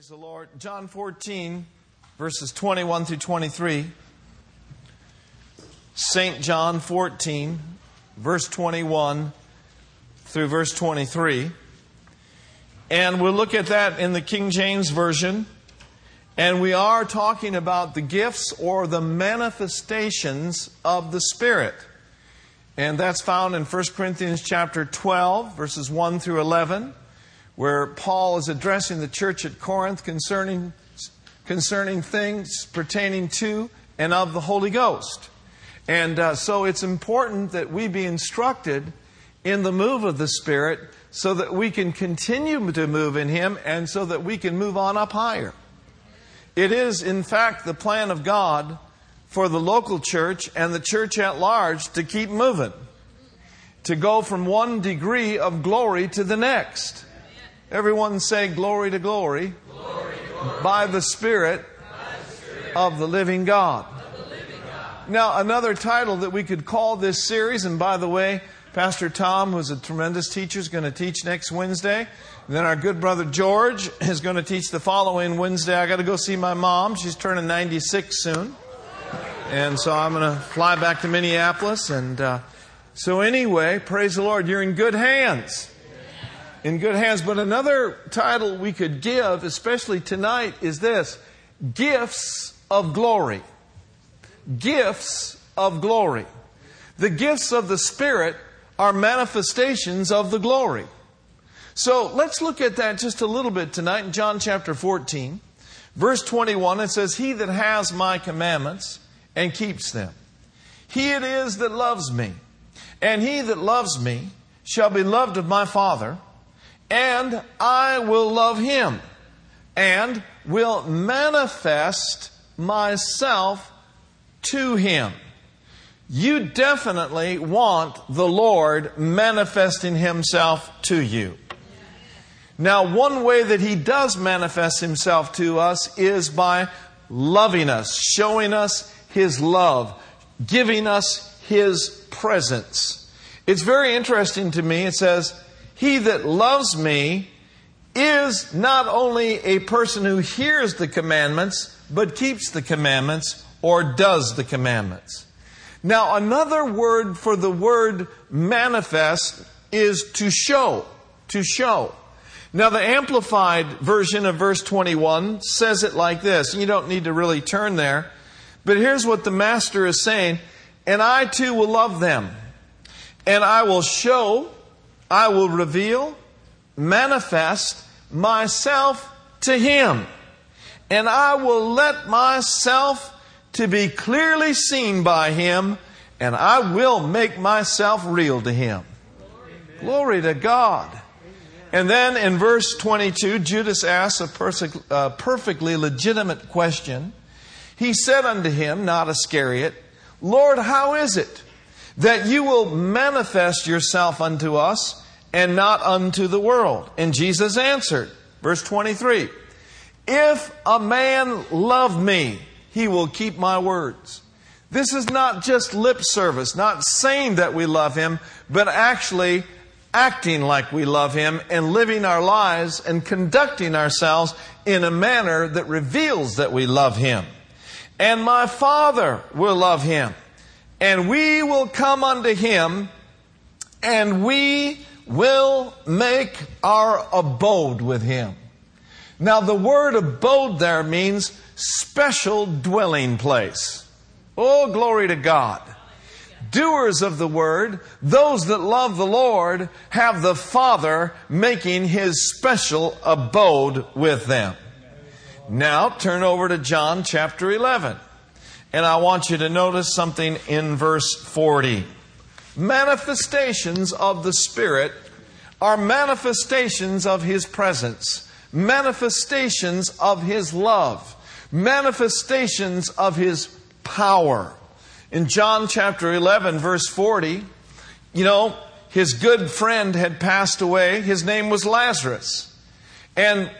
Praise the Lord. John 14, verses 21 through 23. St. John 14, verse 21 through verse 23. And we'll look at that in the King James Version. And we are talking about the gifts or the manifestations of the Spirit. And that's found in 1 Corinthians chapter 12, verses 1 through 11 where Paul is addressing the church at Corinth concerning, concerning things pertaining to and of the Holy Ghost. And uh, so it's important that we be instructed in the move of the Spirit so that we can continue to move in Him and so that we can move on up higher. It is, in fact, the plan of God for the local church and the church at large to keep moving, to go from one degree of glory to the next. Everyone say glory to glory, glory, glory. By, the Spirit, by the Spirit of the living God. Now, another title that we could call this series, and by the way, Pastor Tom, who's a tremendous teacher, is going to teach next Wednesday. And then our good brother George is going to teach the following Wednesday. I got to go see my mom. She's turning 96 soon. And so I'm going to fly back to Minneapolis. And uh, so, anyway, praise the Lord. You're in good hands in good hands. But another title we could give, especially tonight, is this Gifts of Glory. Gifts of Glory. The gifts of the Spirit are manifestations of the glory. So let's look at that just a little bit tonight in John chapter 14. Verse 21, it says, He that has my commandments and keeps them, he it is that loves me. And he that loves me shall be loved of my Father and I will love him and will manifest myself to him. You definitely want the Lord manifesting himself to you. Now, one way that he does manifest himself to us is by loving us, showing us his love, giving us his presence. It's very interesting to me. It says, he that loves me is not only a person who hears the commandments, but keeps the commandments or does the commandments. Now, another word for the word manifest is to show. To show. Now, the Amplified version of verse 21 says it like this. You don't need to really turn there. But here's what the Master is saying And I too will love them, and I will show I will reveal, manifest myself to him. And I will let myself to be clearly seen by him, and I will make myself real to him. Glory to God. Amen. And then in verse 22, Judas asks a uh, perfectly legitimate question. He said unto him, not Iscariot, Lord, how is it that you will manifest yourself unto us and not unto the world. And Jesus answered, verse 23, If a man love me, he will keep my words. This is not just lip service, not saying that we love him, but actually acting like we love him and living our lives and conducting ourselves in a manner that reveals that we love him. And my Father will love him, and we will come unto him, and we will make our abode with him. Now, the word abode there means special dwelling place. Oh, glory to God. Doers of the word, those that love the Lord, have the Father making his special abode with them. Now, turn over to John chapter 11. And I want you to notice something in verse 40 manifestations of the Spirit are manifestations of His presence, manifestations of His love, manifestations of His power. In John chapter 11, verse 40, you know, his good friend had passed away. His name was Lazarus. And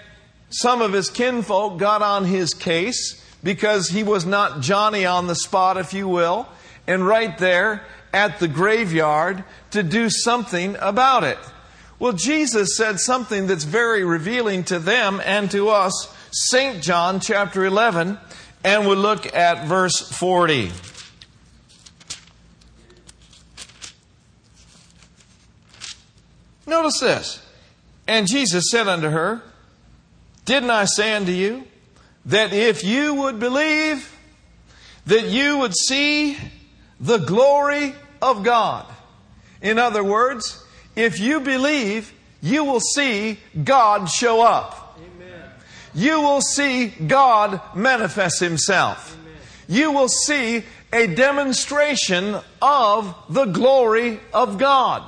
some of his kinfolk got on his case because he was not Johnny on the spot, if you will. And right there, at the graveyard to do something about it. Well, Jesus said something that's very revealing to them and to us St. John chapter 11, and we look at verse 40. Notice this. And Jesus said unto her, Didn't I say unto you that if you would believe, that you would see the glory of God? In other words, if you believe, you will see God show up. Amen. You will see God manifest Himself. Amen. You will see a demonstration of the glory of God.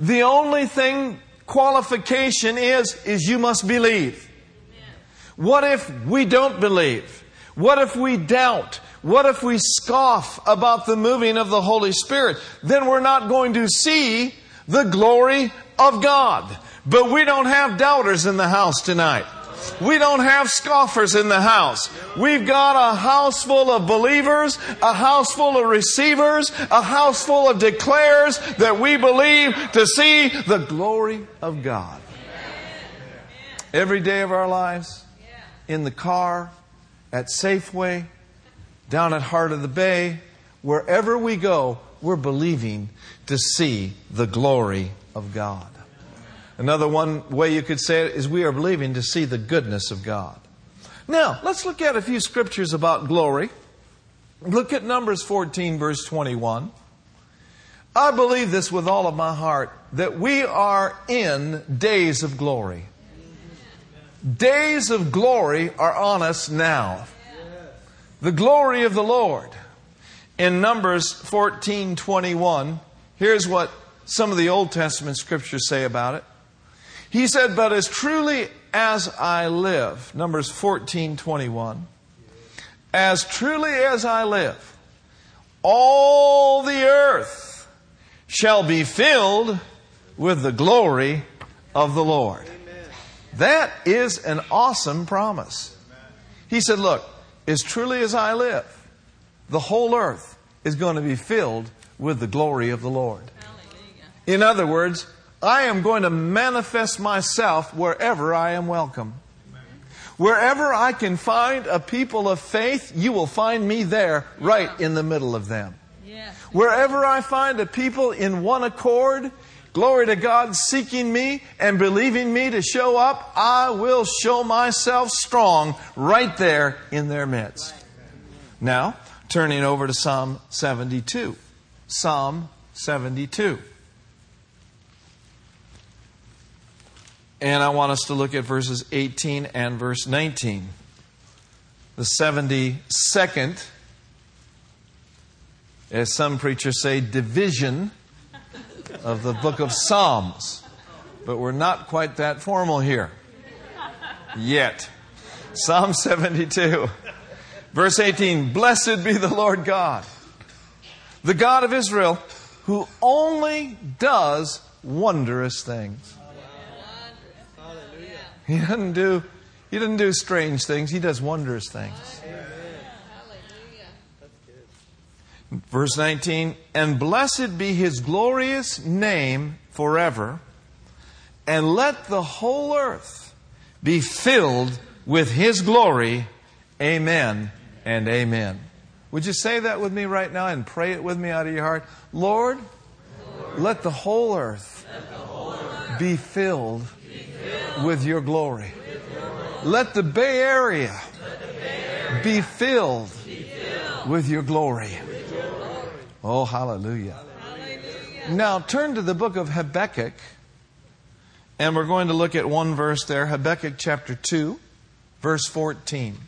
The only thing qualification is, is you must believe. What if we don't believe? What if we doubt? What if we scoff about the moving of the Holy Spirit? Then we're not going to see the glory of God. But we don't have doubters in the house tonight. We don't have scoffers in the house. We've got a house full of believers, a house full of receivers, a house full of declares that we believe to see the glory of God. Every day of our lives, in the car, at Safeway, down at Heart of the Bay, wherever we go, we're believing to see the glory of God. Another one way you could say it is we are believing to see the goodness of God. Now, let's look at a few scriptures about glory. Look at Numbers 14, verse 21. I believe this with all of my heart that we are in days of glory. Days of glory are on us now. The glory of the Lord. In Numbers 14, 21, here's what some of the Old Testament scriptures say about it. He said, But as truly as I live, Numbers 14 21, as truly as I live, all the earth shall be filled with the glory of the Lord. Amen. That is an awesome promise. He said, Look, as truly as I live, the whole earth is going to be filled with the glory of the Lord. Hallelujah. In other words, I am going to manifest myself wherever I am welcome. Wherever I can find a people of faith, you will find me there, right in the middle of them. Wherever I find a people in one accord, glory to God, seeking me and believing me to show up, I will show myself strong right there in their midst. Now, turning over to Psalm 72. Psalm 72. And I want us to look at verses 18 and verse 19. The 72nd, as some preachers say, division of the book of Psalms. But we're not quite that formal here. Yet. Psalm 72, verse 18 Blessed be the Lord God, the God of Israel, who only does wondrous things. He doesn't do, he doesn't do strange things. He does wondrous things. Verse 19, and blessed be his glorious name forever, and let the whole earth be filled with his glory. Amen and amen. Would you say that with me right now and pray it with me out of your heart? Lord, Lord let the whole earth, the whole earth be filled with your glory. Let the Bay Area be filled with your glory. Oh, hallelujah. Now turn to the book of Habakkuk, and we're going to look at one verse there Habakkuk chapter 2, verse 14.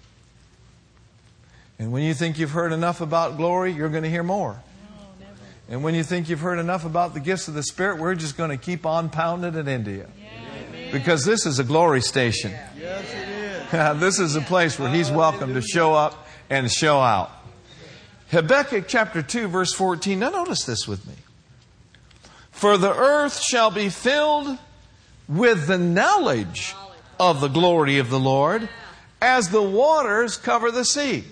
And when you think you've heard enough about glory, you're going to hear more. And when you think you've heard enough about the gifts of the Spirit, we're just going to keep on pounding it into you. Because this is a glory station. Yes, it is. this is a place where He's welcome to show up and show out. Habakkuk chapter 2, verse 14. Now, notice this with me. For the earth shall be filled with the knowledge of the glory of the Lord as the waters cover the sea.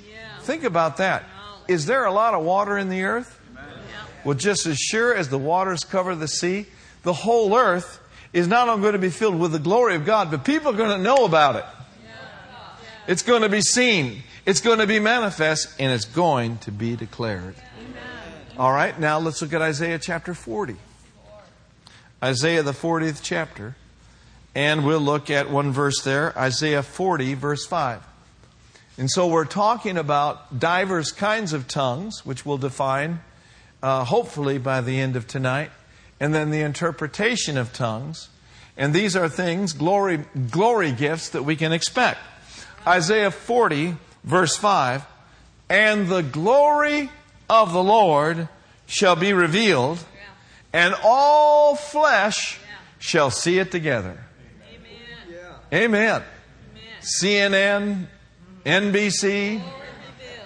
Think about that. Is there a lot of water in the earth? Well, just as sure as the waters cover the sea, the whole earth is not only going to be filled with the glory of God, but people are going to know about it. It's going to be seen. It's going to be manifest and it's going to be declared. All right, now let's look at Isaiah chapter 40. Isaiah, the 40th chapter. And we'll look at one verse there, Isaiah 40, verse 5. And so we're talking about diverse kinds of tongues, which we'll define uh, hopefully by the end of tonight, and then the interpretation of tongues. And these are things, glory, glory gifts that we can expect. Isaiah 40, verse 5 And the glory of the Lord shall be revealed, and all flesh shall see it together. Amen. CNN, NBC,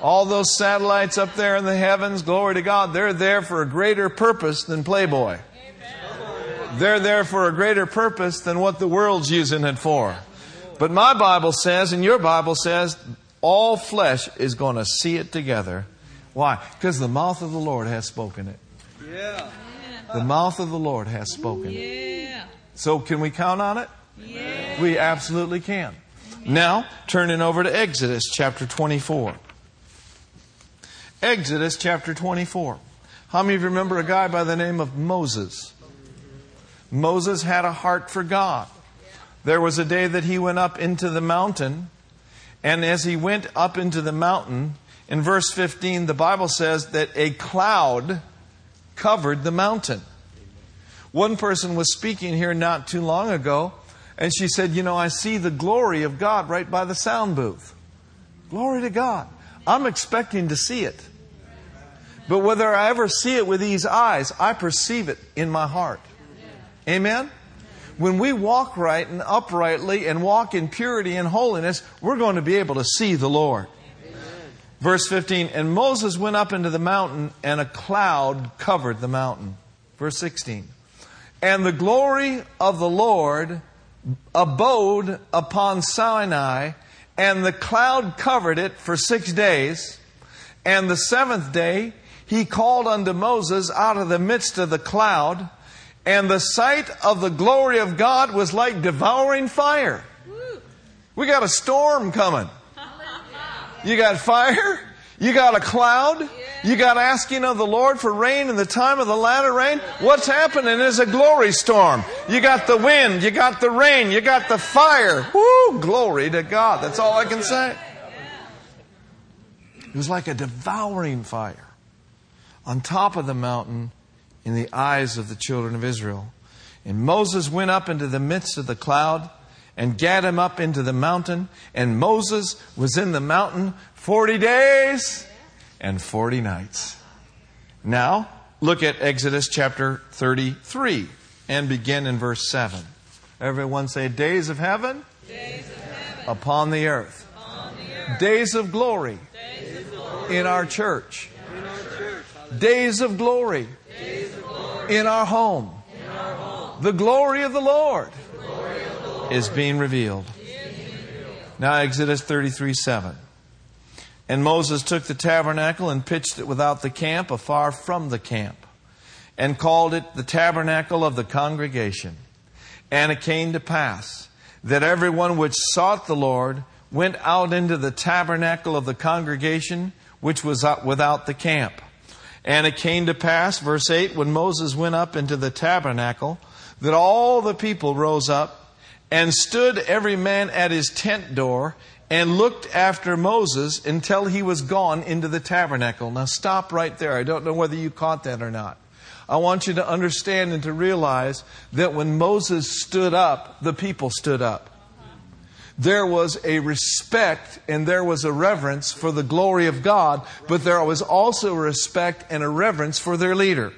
all those satellites up there in the heavens, glory to God, they're there for a greater purpose than Playboy. They're there for a greater purpose than what the world's using it for. But my Bible says, and your Bible says, all flesh is going to see it together. Why? Because the mouth of the Lord has spoken it. Yeah. The mouth of the Lord has spoken it. So can we count on it? Yeah. We absolutely can. Now, turning over to Exodus chapter 24. Exodus chapter 24. How many of you remember a guy by the name of Moses? Moses had a heart for God. There was a day that he went up into the mountain, and as he went up into the mountain, in verse 15, the Bible says that a cloud covered the mountain. One person was speaking here not too long ago, and she said, You know, I see the glory of God right by the sound booth. Glory to God. I'm expecting to see it. But whether I ever see it with these eyes, I perceive it in my heart. Amen? When we walk right and uprightly and walk in purity and holiness, we're going to be able to see the Lord. Verse 15, and Moses went up into the mountain, and a cloud covered the mountain. Verse 16, and the glory of the Lord abode upon Sinai, and the cloud covered it for six days. And the seventh day he called unto Moses out of the midst of the cloud, and the sight of the glory of God was like devouring fire. We got a storm coming. You got fire, you got a cloud, you got asking of the Lord for rain in the time of the latter rain. What's happening is a glory storm. You got the wind, you got the rain, you got the fire. Woo! Glory to God. That's all I can say. It was like a devouring fire on top of the mountain in the eyes of the children of Israel. And Moses went up into the midst of the cloud and gat him up into the mountain. And Moses was in the mountain 40 days and 40 nights. Now, look at Exodus chapter 33 and begin in verse 7. Everyone say, Days of heaven, Days of heaven upon the earth, days of glory days of glory in our church, in our church, days of glory in our home. The glory of the Lord is being revealed. Now, Exodus 33 7. And Moses took the tabernacle and pitched it without the camp, afar from the camp, and called it the tabernacle of the congregation. And it came to pass that everyone which sought the Lord went out into the tabernacle of the congregation, which was out without the camp. And it came to pass, verse 8, when Moses went up into the tabernacle, that all the people rose up and stood every man at his tent door and looked after Moses until he was gone into the tabernacle. Now stop right there. I don't know whether you caught that or not. I want you to understand and to realize that when Moses stood up, the people stood up. There was a respect and there was a reverence for the glory of God, but there was also a respect and a reverence for their leader.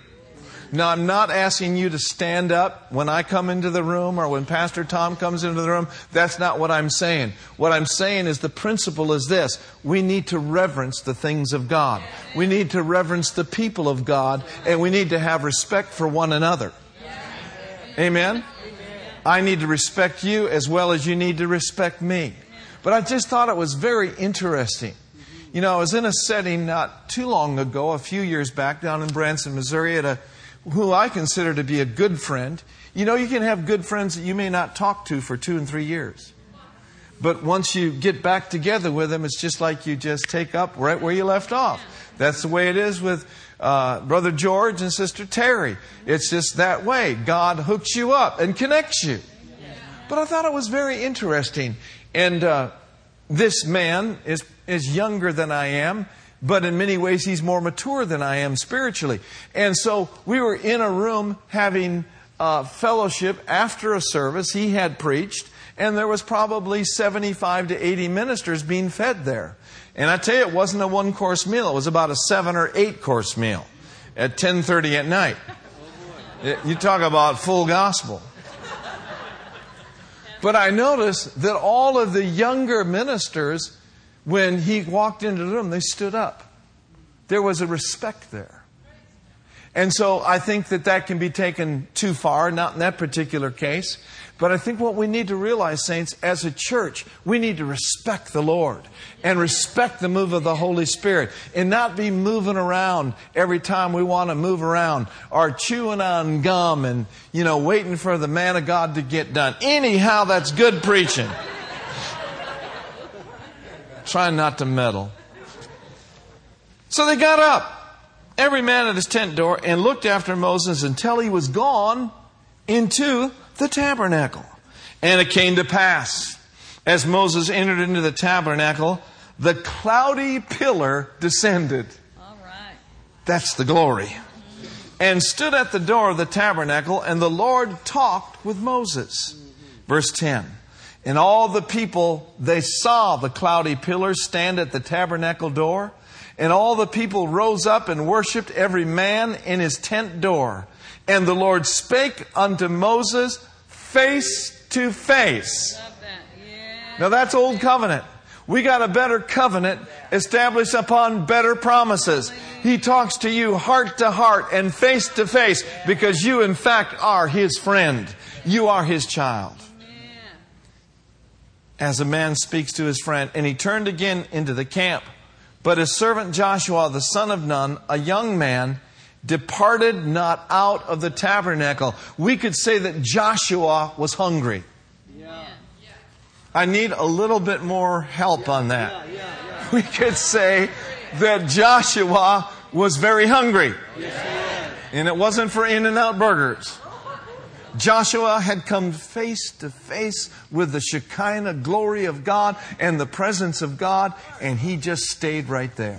Now, I'm not asking you to stand up when I come into the room or when Pastor Tom comes into the room. That's not what I'm saying. What I'm saying is the principle is this. We need to reverence the things of God. We need to reverence the people of God and we need to have respect for one another. Amen? I need to respect you as well as you need to respect me. But I just thought it was very interesting. You know, I was in a setting not too long ago, a few years back, down in Branson, Missouri, at a who I consider to be a good friend. You know, you can have good friends that you may not talk to for two and three years. But once you get back together with them, it's just like you just take up right where you left off. That's the way it is with uh, Brother George and Sister Terry. It's just that way. God hooks you up and connects you. But I thought it was very interesting. And uh, this man is, is younger than I am, but in many ways he's more mature than I am spiritually. And so we were in a room having uh, fellowship after a service. He had preached, and there was probably 75 to 80 ministers being fed there. And I tell you, it wasn't a one course meal. It was about a seven or eight course meal at 10:30 at night. Oh, you talk about full gospel. But I noticed that all of the younger ministers, when he walked into the room, they stood up. There was a respect there. And so I think that that can be taken too far, not in that particular case. But I think what we need to realize, saints, as a church, we need to respect the Lord and respect the move of the Holy Spirit and not be moving around every time we want to move around or chewing on gum and, you know, waiting for the man of God to get done. Anyhow, that's good preaching. Trying not to meddle. So they got up, every man at his tent door, and looked after Moses until he was gone into the tabernacle. And it came to pass, as Moses entered into the tabernacle, the cloudy pillar descended. All right. That's the glory. And stood at the door of the tabernacle, and the Lord talked with Moses. Verse 10. And all the people, they saw the cloudy pillar stand at the tabernacle door. And all the people rose up and worshiped every man in his tent door. And the Lord spake unto Moses face to face. That. Yeah. Now that's old covenant. We got a better covenant established upon better promises. He talks to you heart to heart and face to face because you in fact are his friend. You are his child. As a man speaks to his friend, and he turned again into the camp. But his servant Joshua, the son of Nun, a young man, departed not out of the tabernacle. We could say that Joshua was hungry. Yeah. I need a little bit more help on that. We could say that Joshua was very hungry. And it wasn't for In N Out burgers. Joshua had come face to face with the Shekinah glory of God and the presence of God, and he just stayed right there.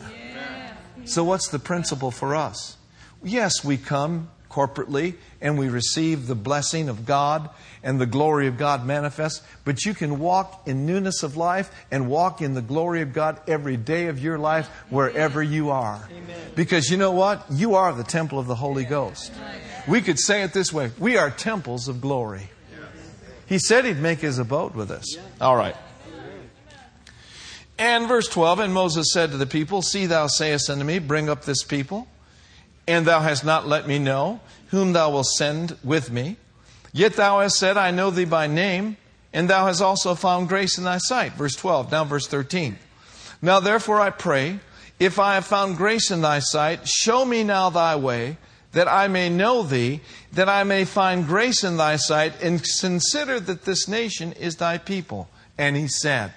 So, what's the principle for us? Yes, we come corporately and we receive the blessing of God and the glory of God manifest, but you can walk in newness of life and walk in the glory of God every day of your life wherever you are. Because you know what? You are the temple of the Holy Ghost. We could say it this way we are temples of glory. He said he'd make his abode with us. All right. And verse 12, and Moses said to the people, See, thou sayest unto me, Bring up this people, and thou hast not let me know whom thou wilt send with me. Yet thou hast said, I know thee by name, and thou hast also found grace in thy sight. Verse 12, now verse 13. Now therefore I pray, if I have found grace in thy sight, show me now thy way, that I may know thee, that I may find grace in thy sight, and consider that this nation is thy people. And he said,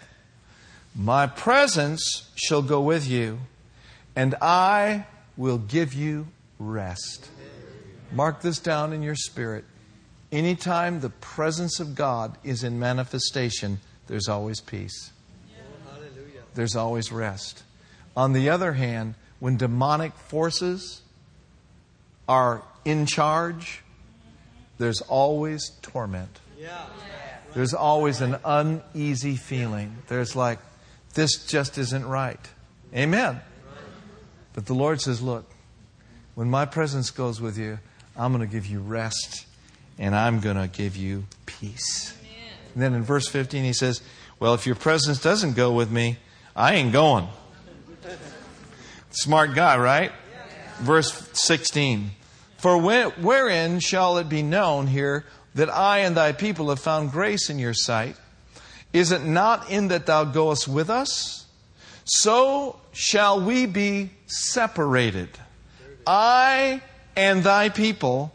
My presence shall go with you, and I will give you rest. Mark this down in your spirit. Anytime the presence of God is in manifestation, there's always peace. There's always rest. On the other hand, when demonic forces are in charge, there's always torment. There's always an uneasy feeling. There's like, this just isn't right. Amen. But the Lord says, look, when my presence goes with you, I'm going to give you rest and I'm going to give you peace. And then in verse 15, he says, Well, if your presence doesn't go with me, I ain't going. Smart guy, right? Verse 16. For wherein shall it be known here that I and thy people have found grace in your sight? Is it not in that thou goest with us? So shall we be separated, I and thy people,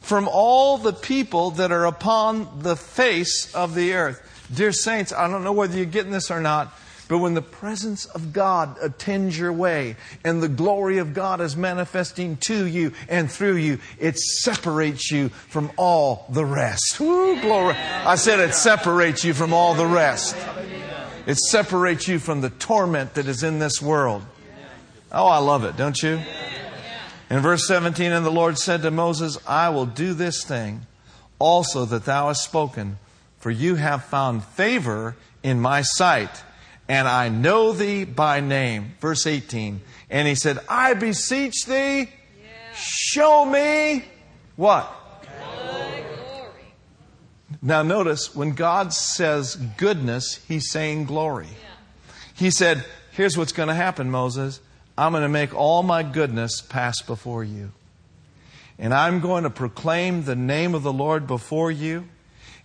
from all the people that are upon the face of the earth. Dear saints, I don't know whether you're getting this or not, but when the presence of God attends your way and the glory of God is manifesting to you and through you, it separates you from all the rest. Woo, glory. I said it separates you from all the rest. It separates you from the torment that is in this world. Oh, I love it, don't you? In verse 17, and the Lord said to Moses, I will do this thing also that thou hast spoken, for you have found favor in my sight, and I know thee by name. Verse 18, and he said, I beseech thee, show me what? Now, notice when God says goodness, he's saying glory. He said, Here's what's going to happen, Moses. I'm going to make all my goodness pass before you. And I'm going to proclaim the name of the Lord before you.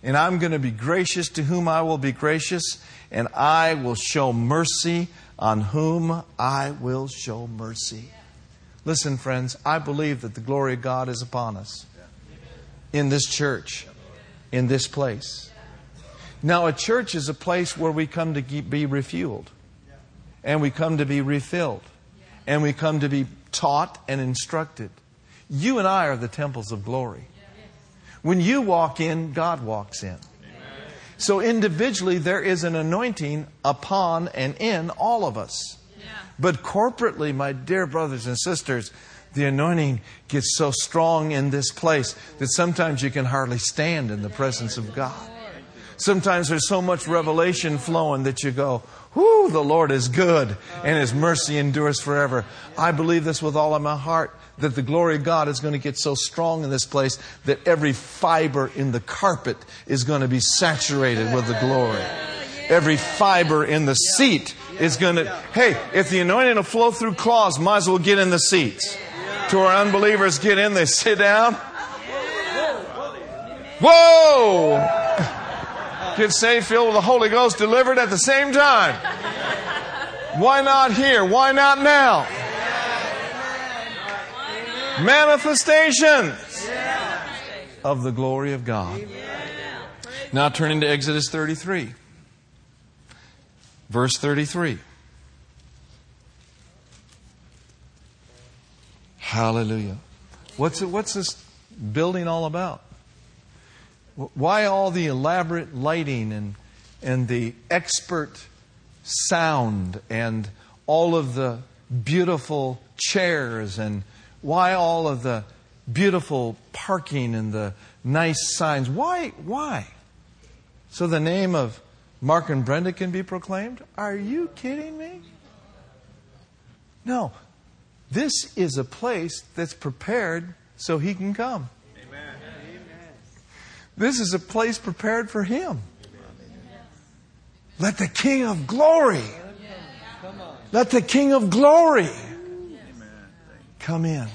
And I'm going to be gracious to whom I will be gracious. And I will show mercy on whom I will show mercy. Listen, friends, I believe that the glory of God is upon us in this church, in this place. Now, a church is a place where we come to be refueled, and we come to be refilled, and we come to be taught and instructed. You and I are the temples of glory. When you walk in, God walks in. So individually, there is an anointing upon and in all of us. But corporately, my dear brothers and sisters, the anointing gets so strong in this place that sometimes you can hardly stand in the presence of God. Sometimes there's so much revelation flowing that you go, Whoo, the Lord is good and His mercy endures forever. I believe this with all of my heart that the glory of God is going to get so strong in this place that every fiber in the carpet is going to be saturated with the glory. Every fiber in the seat is going to, hey, if the anointing will flow through claws, might as well get in the seats. To our unbelievers, get in, they sit down. Whoa! Get saved, filled with the Holy Ghost, delivered at the same time. Why not here? Why not now? Manifestations of the glory of God. Now turning to Exodus 33, verse 33. Hallelujah. What's, it, what's this building all about? Why all the elaborate lighting and, and the expert sound and all of the beautiful chairs and why all of the beautiful parking and the nice signs? Why? Why? So the name of Mark and Brenda can be proclaimed? Are you kidding me? No. This is a place that's prepared so he can come. This is a place prepared for him. Let the King of glory, let the King of glory come in.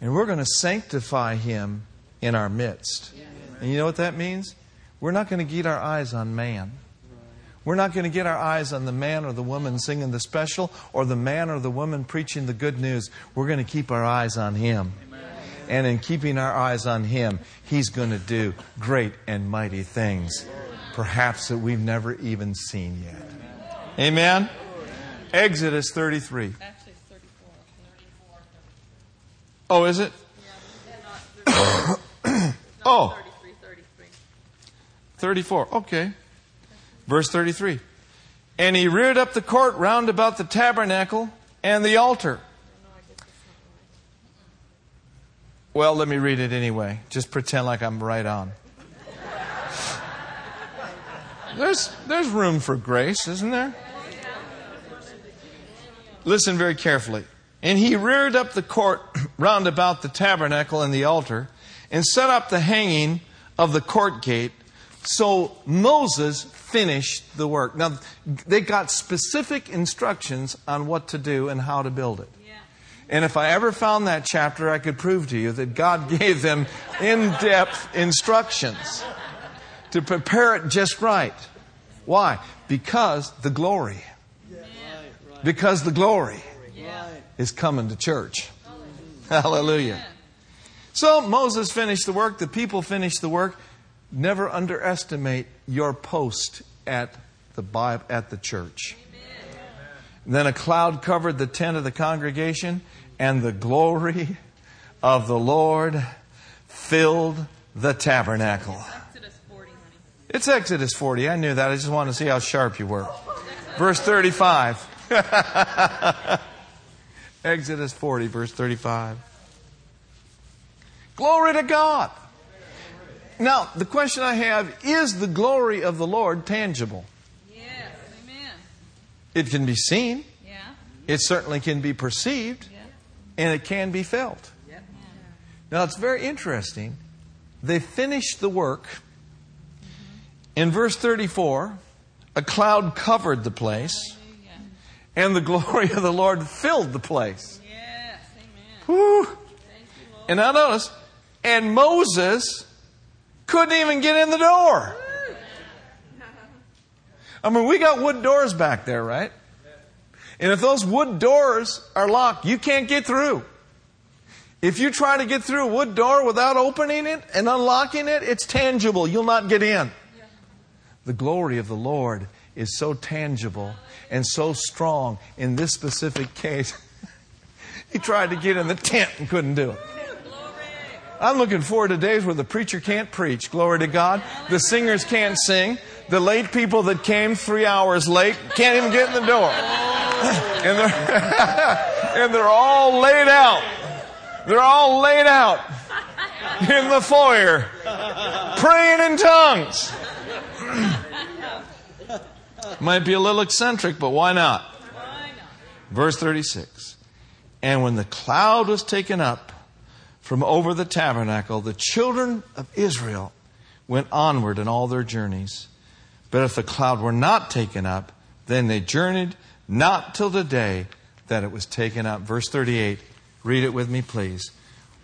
And we're going to sanctify him in our midst. And you know what that means? We're not going to get our eyes on man. We're not going to get our eyes on the man or the woman singing the special or the man or the woman preaching the good news. We're going to keep our eyes on him. And in keeping our eyes on him, he's going to do great and mighty things, perhaps that we've never even seen yet. Amen? Exodus 33. Actually, it's 34. Oh, is it? Yeah, Oh. 33, 33. 34. Okay. Verse 33. And he reared up the court round about the tabernacle and the altar. Well, let me read it anyway. Just pretend like I'm right on. There's, there's room for grace, isn't there? Listen very carefully. And he reared up the court round about the tabernacle and the altar, and set up the hanging of the court gate. So Moses finished the work. Now, they got specific instructions on what to do and how to build it. And if I ever found that chapter, I could prove to you that God gave them in depth instructions to prepare it just right. Why? Because the glory. Because the glory is coming to church. Hallelujah. So Moses finished the work, the people finished the work. Never underestimate your post at the Bible, at the church. Then a cloud covered the tent of the congregation, and the glory of the Lord filled the tabernacle. Exodus 40. It's Exodus 40. I knew that. I just wanted to see how sharp you were. Verse 35. Exodus 40, verse 35. Glory to God. Now, the question I have is the glory of the Lord tangible? Yes. Amen. It can be seen, Yeah. it certainly can be perceived, Yeah. And it can be felt. Now, it's very interesting. They finished the work. In verse 34, a cloud covered the place, and the glory of the Lord filled the place. Yes. Amen. Whew. Thank you, Lord. And now notice, and Moses couldn't even get in the door. I mean, we got wood doors back there, right? And if those wood doors are locked, you can't get through. If you try to get through a wood door without opening it and unlocking it, it's tangible. You'll not get in. The glory of the Lord is so tangible and so strong in this specific case. he tried to get in the tent and couldn't do it. I'm looking forward to days where the preacher can't preach. Glory to God. The singers can't sing. The late people that came three hours late can't even get in the door. and, they're, and they're all laid out. They're all laid out in the foyer, praying in tongues. Might be a little eccentric, but why not? Verse 36. And when the cloud was taken up from over the tabernacle, the children of Israel went onward in all their journeys. But if the cloud were not taken up, then they journeyed not till the day that it was taken up. Verse 38. Read it with me, please.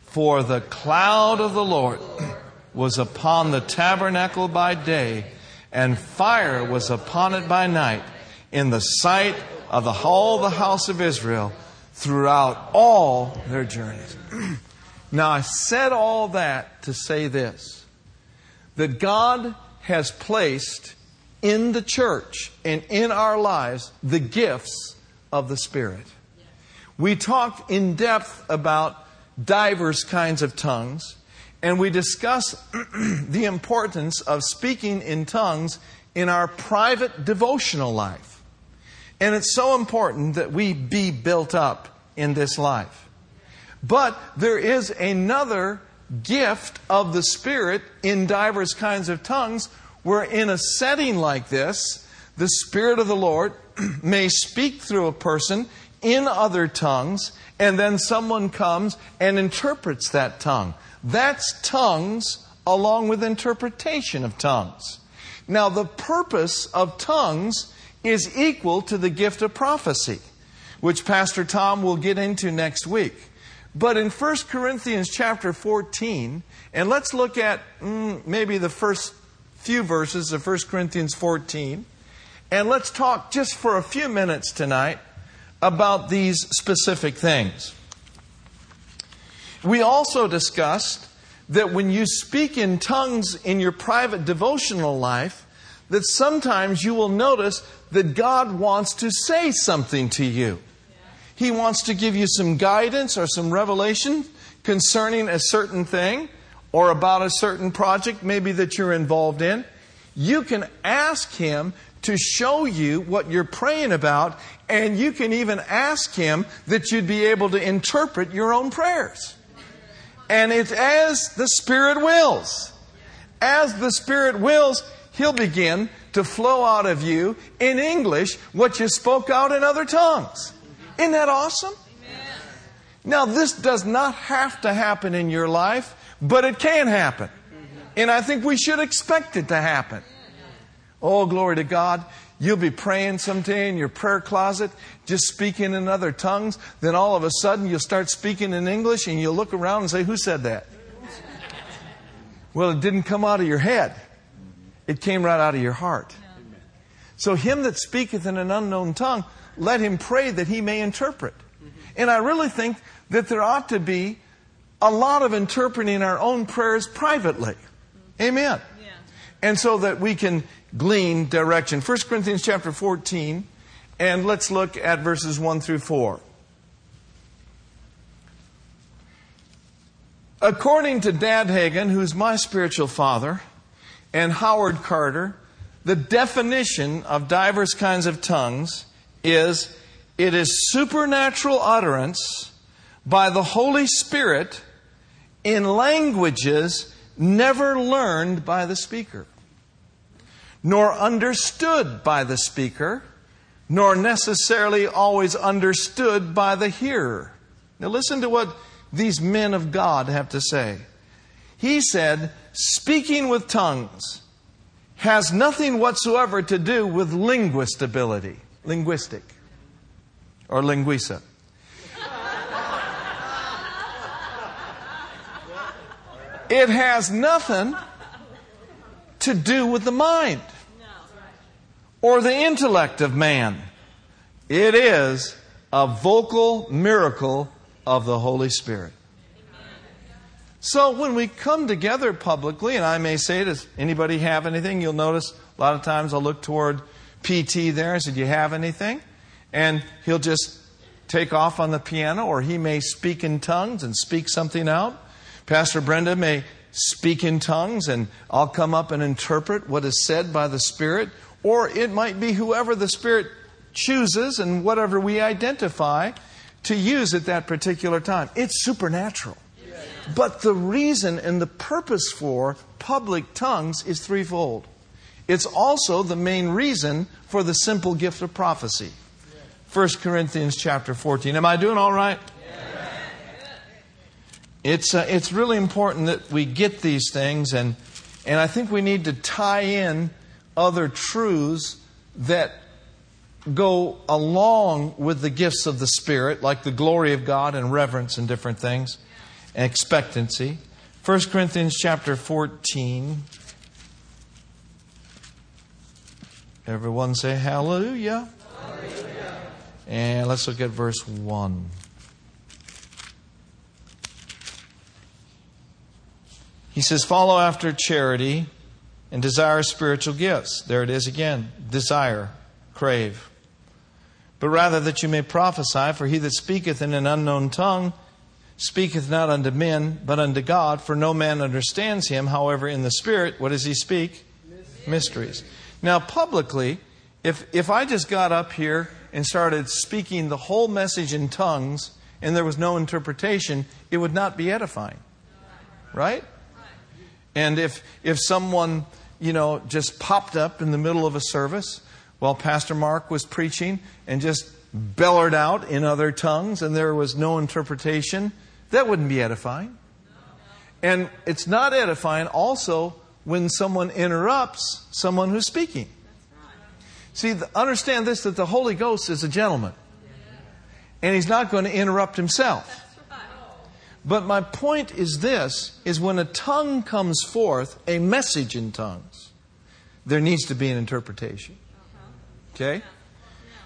For the cloud of the Lord was upon the tabernacle by day, and fire was upon it by night, in the sight of the whole the house of Israel throughout all their journeys. now I said all that to say this that God has placed in the church and in our lives the gifts of the Spirit. We talked in depth about diverse kinds of tongues, and we discussed the importance of speaking in tongues in our private devotional life. And it's so important that we be built up in this life. But there is another gift of the Spirit in diverse kinds of tongues where, in a setting like this, the Spirit of the Lord may speak through a person in other tongues, and then someone comes and interprets that tongue. That's tongues along with interpretation of tongues. Now, the purpose of tongues is equal to the gift of prophecy, which Pastor Tom will get into next week. But in 1 Corinthians chapter 14, and let's look at mm, maybe the first few verses of 1 Corinthians 14, and let's talk just for a few minutes tonight about these specific things. We also discussed that when you speak in tongues in your private devotional life, that sometimes you will notice that God wants to say something to you. He wants to give you some guidance or some revelation concerning a certain thing or about a certain project maybe that you're involved in. You can ask Him to show you what you're praying about, and you can even ask Him that you'd be able to interpret your own prayers. And it's as the Spirit wills. As the Spirit wills, He'll begin to flow out of you in English what you spoke out in other tongues. Isn't that awesome? Now, this does not have to happen in your life, but it can happen. And I think we should expect it to happen. Oh, glory to God. You'll be praying someday in your prayer closet, just speaking in other tongues. Then all of a sudden you'll start speaking in English and you'll look around and say, Who said that? Well, it didn't come out of your head, it came right out of your heart. So, him that speaketh in an unknown tongue, let him pray that he may interpret. And I really think that there ought to be a lot of interpreting our own prayers privately. Amen. Yeah. and so that we can glean direction. 1 Corinthians chapter 14, and let's look at verses 1 through 4. According to Dad Hagin, who's my spiritual father, and Howard Carter, the definition of diverse kinds of tongues is it is supernatural utterance by the Holy Spirit in languages never learned by the speaker, nor understood by the speaker, nor necessarily always understood by the hearer. Now, listen to what these men of God have to say. He said, speaking with tongues has nothing whatsoever to do with linguist ability, linguistic, or linguisa. It has nothing to do with the mind or the intellect of man. It is a vocal miracle of the Holy Spirit. So when we come together publicly, and I may say, does anybody have anything? You'll notice a lot of times I'll look toward PT there and say, Do you have anything? And he'll just take off on the piano, or he may speak in tongues and speak something out. Pastor Brenda may speak in tongues, and I'll come up and interpret what is said by the Spirit. Or it might be whoever the Spirit chooses and whatever we identify to use at that particular time. It's supernatural. But the reason and the purpose for public tongues is threefold. It's also the main reason for the simple gift of prophecy. 1 Corinthians chapter 14. Am I doing all right? It's, uh, it's really important that we get these things, and, and I think we need to tie in other truths that go along with the gifts of the Spirit, like the glory of God and reverence and different things, and expectancy. 1 Corinthians chapter 14. Everyone say hallelujah. hallelujah. And let's look at verse 1. He says, Follow after charity and desire spiritual gifts. There it is again. Desire, crave but rather that you may prophesy. For he that speaketh in an unknown tongue speaketh not unto men, but unto God, for no man understands him. However, in the Spirit, what does he speak? Mysteries. Mysteries. Now, publicly, if, if I just got up here and started speaking the whole message in tongues and there was no interpretation, it would not be edifying. Right? And if, if someone, you know, just popped up in the middle of a service while Pastor Mark was preaching and just bellered out in other tongues and there was no interpretation, that wouldn't be edifying. And it's not edifying also when someone interrupts someone who's speaking. See, understand this that the Holy Ghost is a gentleman. And he's not going to interrupt himself. But my point is this is when a tongue comes forth, a message in tongues, there needs to be an interpretation. Okay?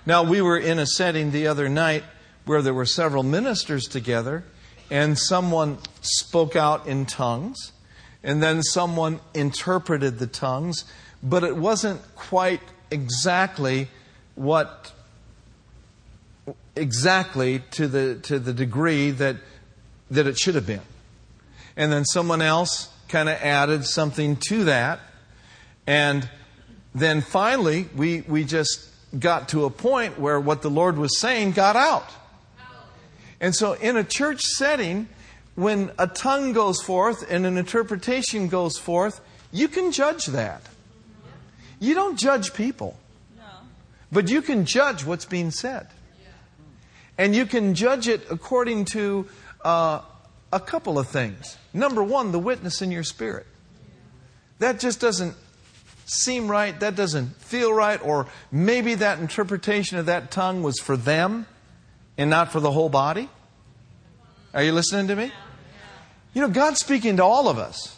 Now, we were in a setting the other night where there were several ministers together, and someone spoke out in tongues, and then someone interpreted the tongues, but it wasn't quite exactly what exactly to the to the degree that that it should have been. And then someone else kind of added something to that. And then finally, we, we just got to a point where what the Lord was saying got out. And so, in a church setting, when a tongue goes forth and an interpretation goes forth, you can judge that. You don't judge people, but you can judge what's being said. And you can judge it according to uh, a couple of things. Number one, the witness in your spirit. That just doesn't seem right, that doesn't feel right, or maybe that interpretation of that tongue was for them and not for the whole body? Are you listening to me? You know, God's speaking to all of us.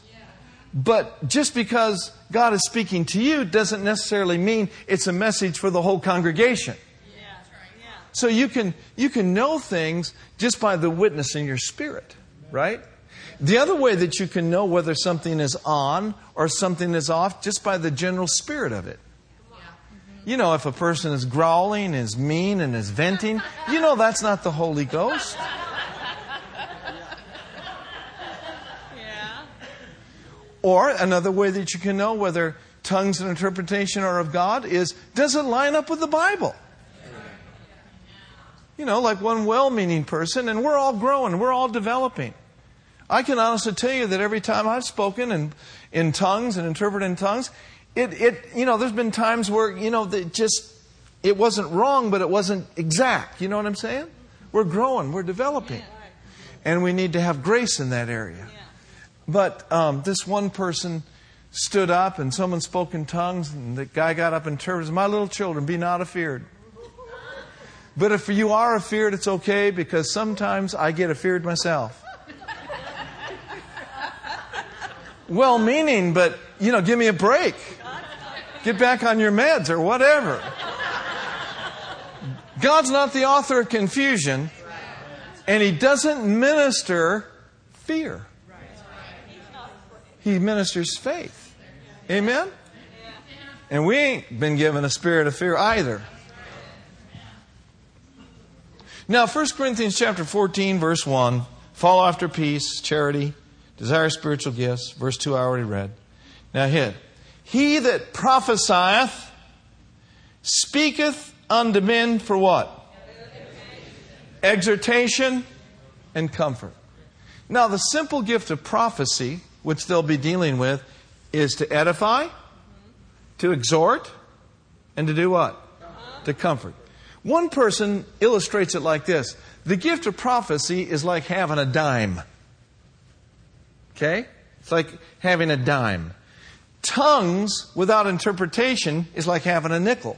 But just because God is speaking to you doesn't necessarily mean it's a message for the whole congregation. So you can, you can know things just by the witness in your spirit, right? The other way that you can know whether something is on or something is off just by the general spirit of it. You know, if a person is growling, is mean, and is venting, you know that's not the Holy Ghost. Yeah. Or another way that you can know whether tongues and interpretation are of God is does it line up with the Bible? You know, like one well meaning person, and we're all growing, we're all developing. I can honestly tell you that every time I've spoken in, in tongues and interpreted in tongues, it, it, you know, there's been times where, you know, that just, it wasn't wrong, but it wasn't exact. You know what I'm saying? We're growing, we're developing. And we need to have grace in that area. But um, this one person stood up and someone spoke in tongues, and the guy got up and interpreted, My little children, be not afeared. But if you are afeared, it's okay because sometimes I get afeared myself. well meaning, but, you know, give me a break. Get back on your meds or whatever. God's not the author of confusion, and He doesn't minister fear. He ministers faith. Amen? And we ain't been given a spirit of fear either. Now, 1 Corinthians chapter 14, verse 1, follow after peace, charity, desire spiritual gifts. Verse 2 I already read. Now hit. He that prophesieth speaketh unto men for what? Exhortation and comfort. Now, the simple gift of prophecy, which they'll be dealing with, is to edify, to exhort, and to do what? To comfort. One person illustrates it like this The gift of prophecy is like having a dime. Okay? It's like having a dime. Tongues without interpretation is like having a nickel.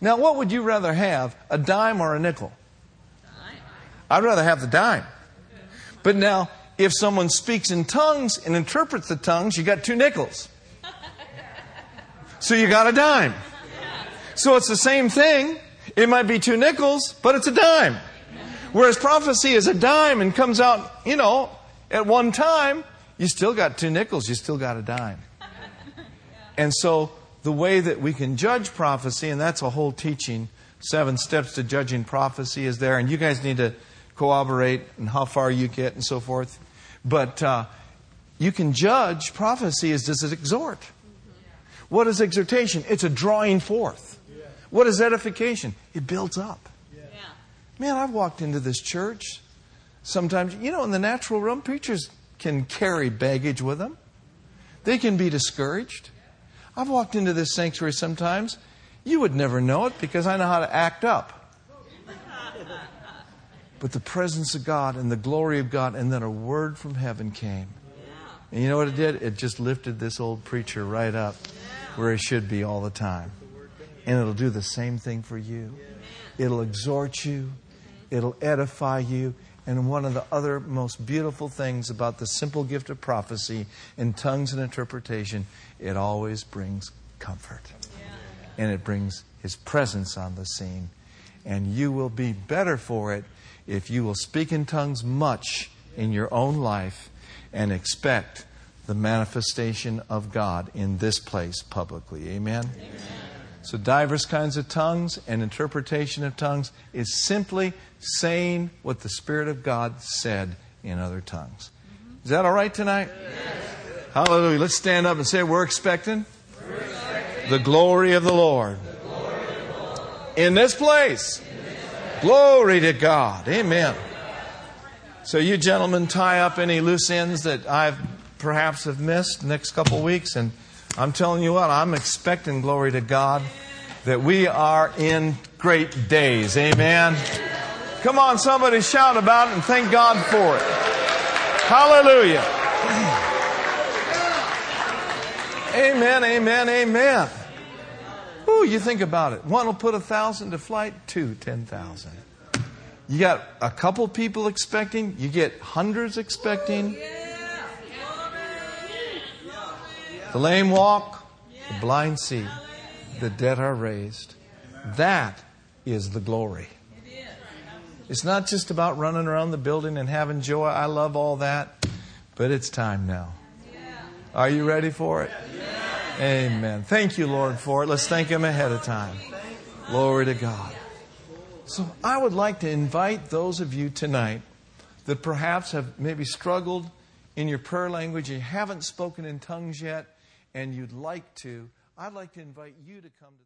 Now, what would you rather have, a dime or a nickel? I'd rather have the dime. But now, if someone speaks in tongues and interprets the tongues, you got two nickels. So you got a dime. So it's the same thing. It might be two nickels, but it's a dime. Whereas prophecy is a dime and comes out, you know, at one time, you still got two nickels, you still got a dime. And so the way that we can judge prophecy, and that's a whole teaching, seven steps to judging prophecy is there, and you guys need to cooperate and how far you get and so forth. But uh, you can judge prophecy as does it exhort. What is exhortation? It's a drawing forth. What is edification? It builds up. Yeah. Man, I've walked into this church. Sometimes, you know, in the natural realm, preachers can carry baggage with them. They can be discouraged. I've walked into this sanctuary sometimes. You would never know it because I know how to act up. But the presence of God and the glory of God, and then a word from heaven came. And you know what it did? It just lifted this old preacher right up where he should be all the time. And it'll do the same thing for you. It'll exhort you, it'll edify you. And one of the other most beautiful things about the simple gift of prophecy in tongues and interpretation, it always brings comfort. And it brings his presence on the scene. And you will be better for it if you will speak in tongues much in your own life and expect the manifestation of God in this place publicly. Amen? Amen. So, diverse kinds of tongues and interpretation of tongues is simply saying what the Spirit of God said in other tongues. Is that all right tonight? Yes. Hallelujah. Let's stand up and say, We're expecting, We're expecting the, glory of the Lord. glory of the Lord in this place. In this place. Glory to God. Amen. So, you gentlemen, tie up any loose ends that I've perhaps have missed next couple of weeks and I'm telling you what, I'm expecting, glory to God, that we are in great days. Amen. Come on, somebody shout about it and thank God for it. Hallelujah. Amen, amen, amen. Ooh, you think about it. One will put a thousand to flight, two, ten thousand. You got a couple people expecting, you get hundreds expecting. The lame walk, the blind see, the dead are raised. That is the glory. It's not just about running around the building and having joy. I love all that, but it's time now. Are you ready for it? Amen. Thank you, Lord, for it. Let's thank Him ahead of time. Glory to God. So I would like to invite those of you tonight that perhaps have maybe struggled in your prayer language, you haven't spoken in tongues yet, and you'd like to. I'd like to invite you to come to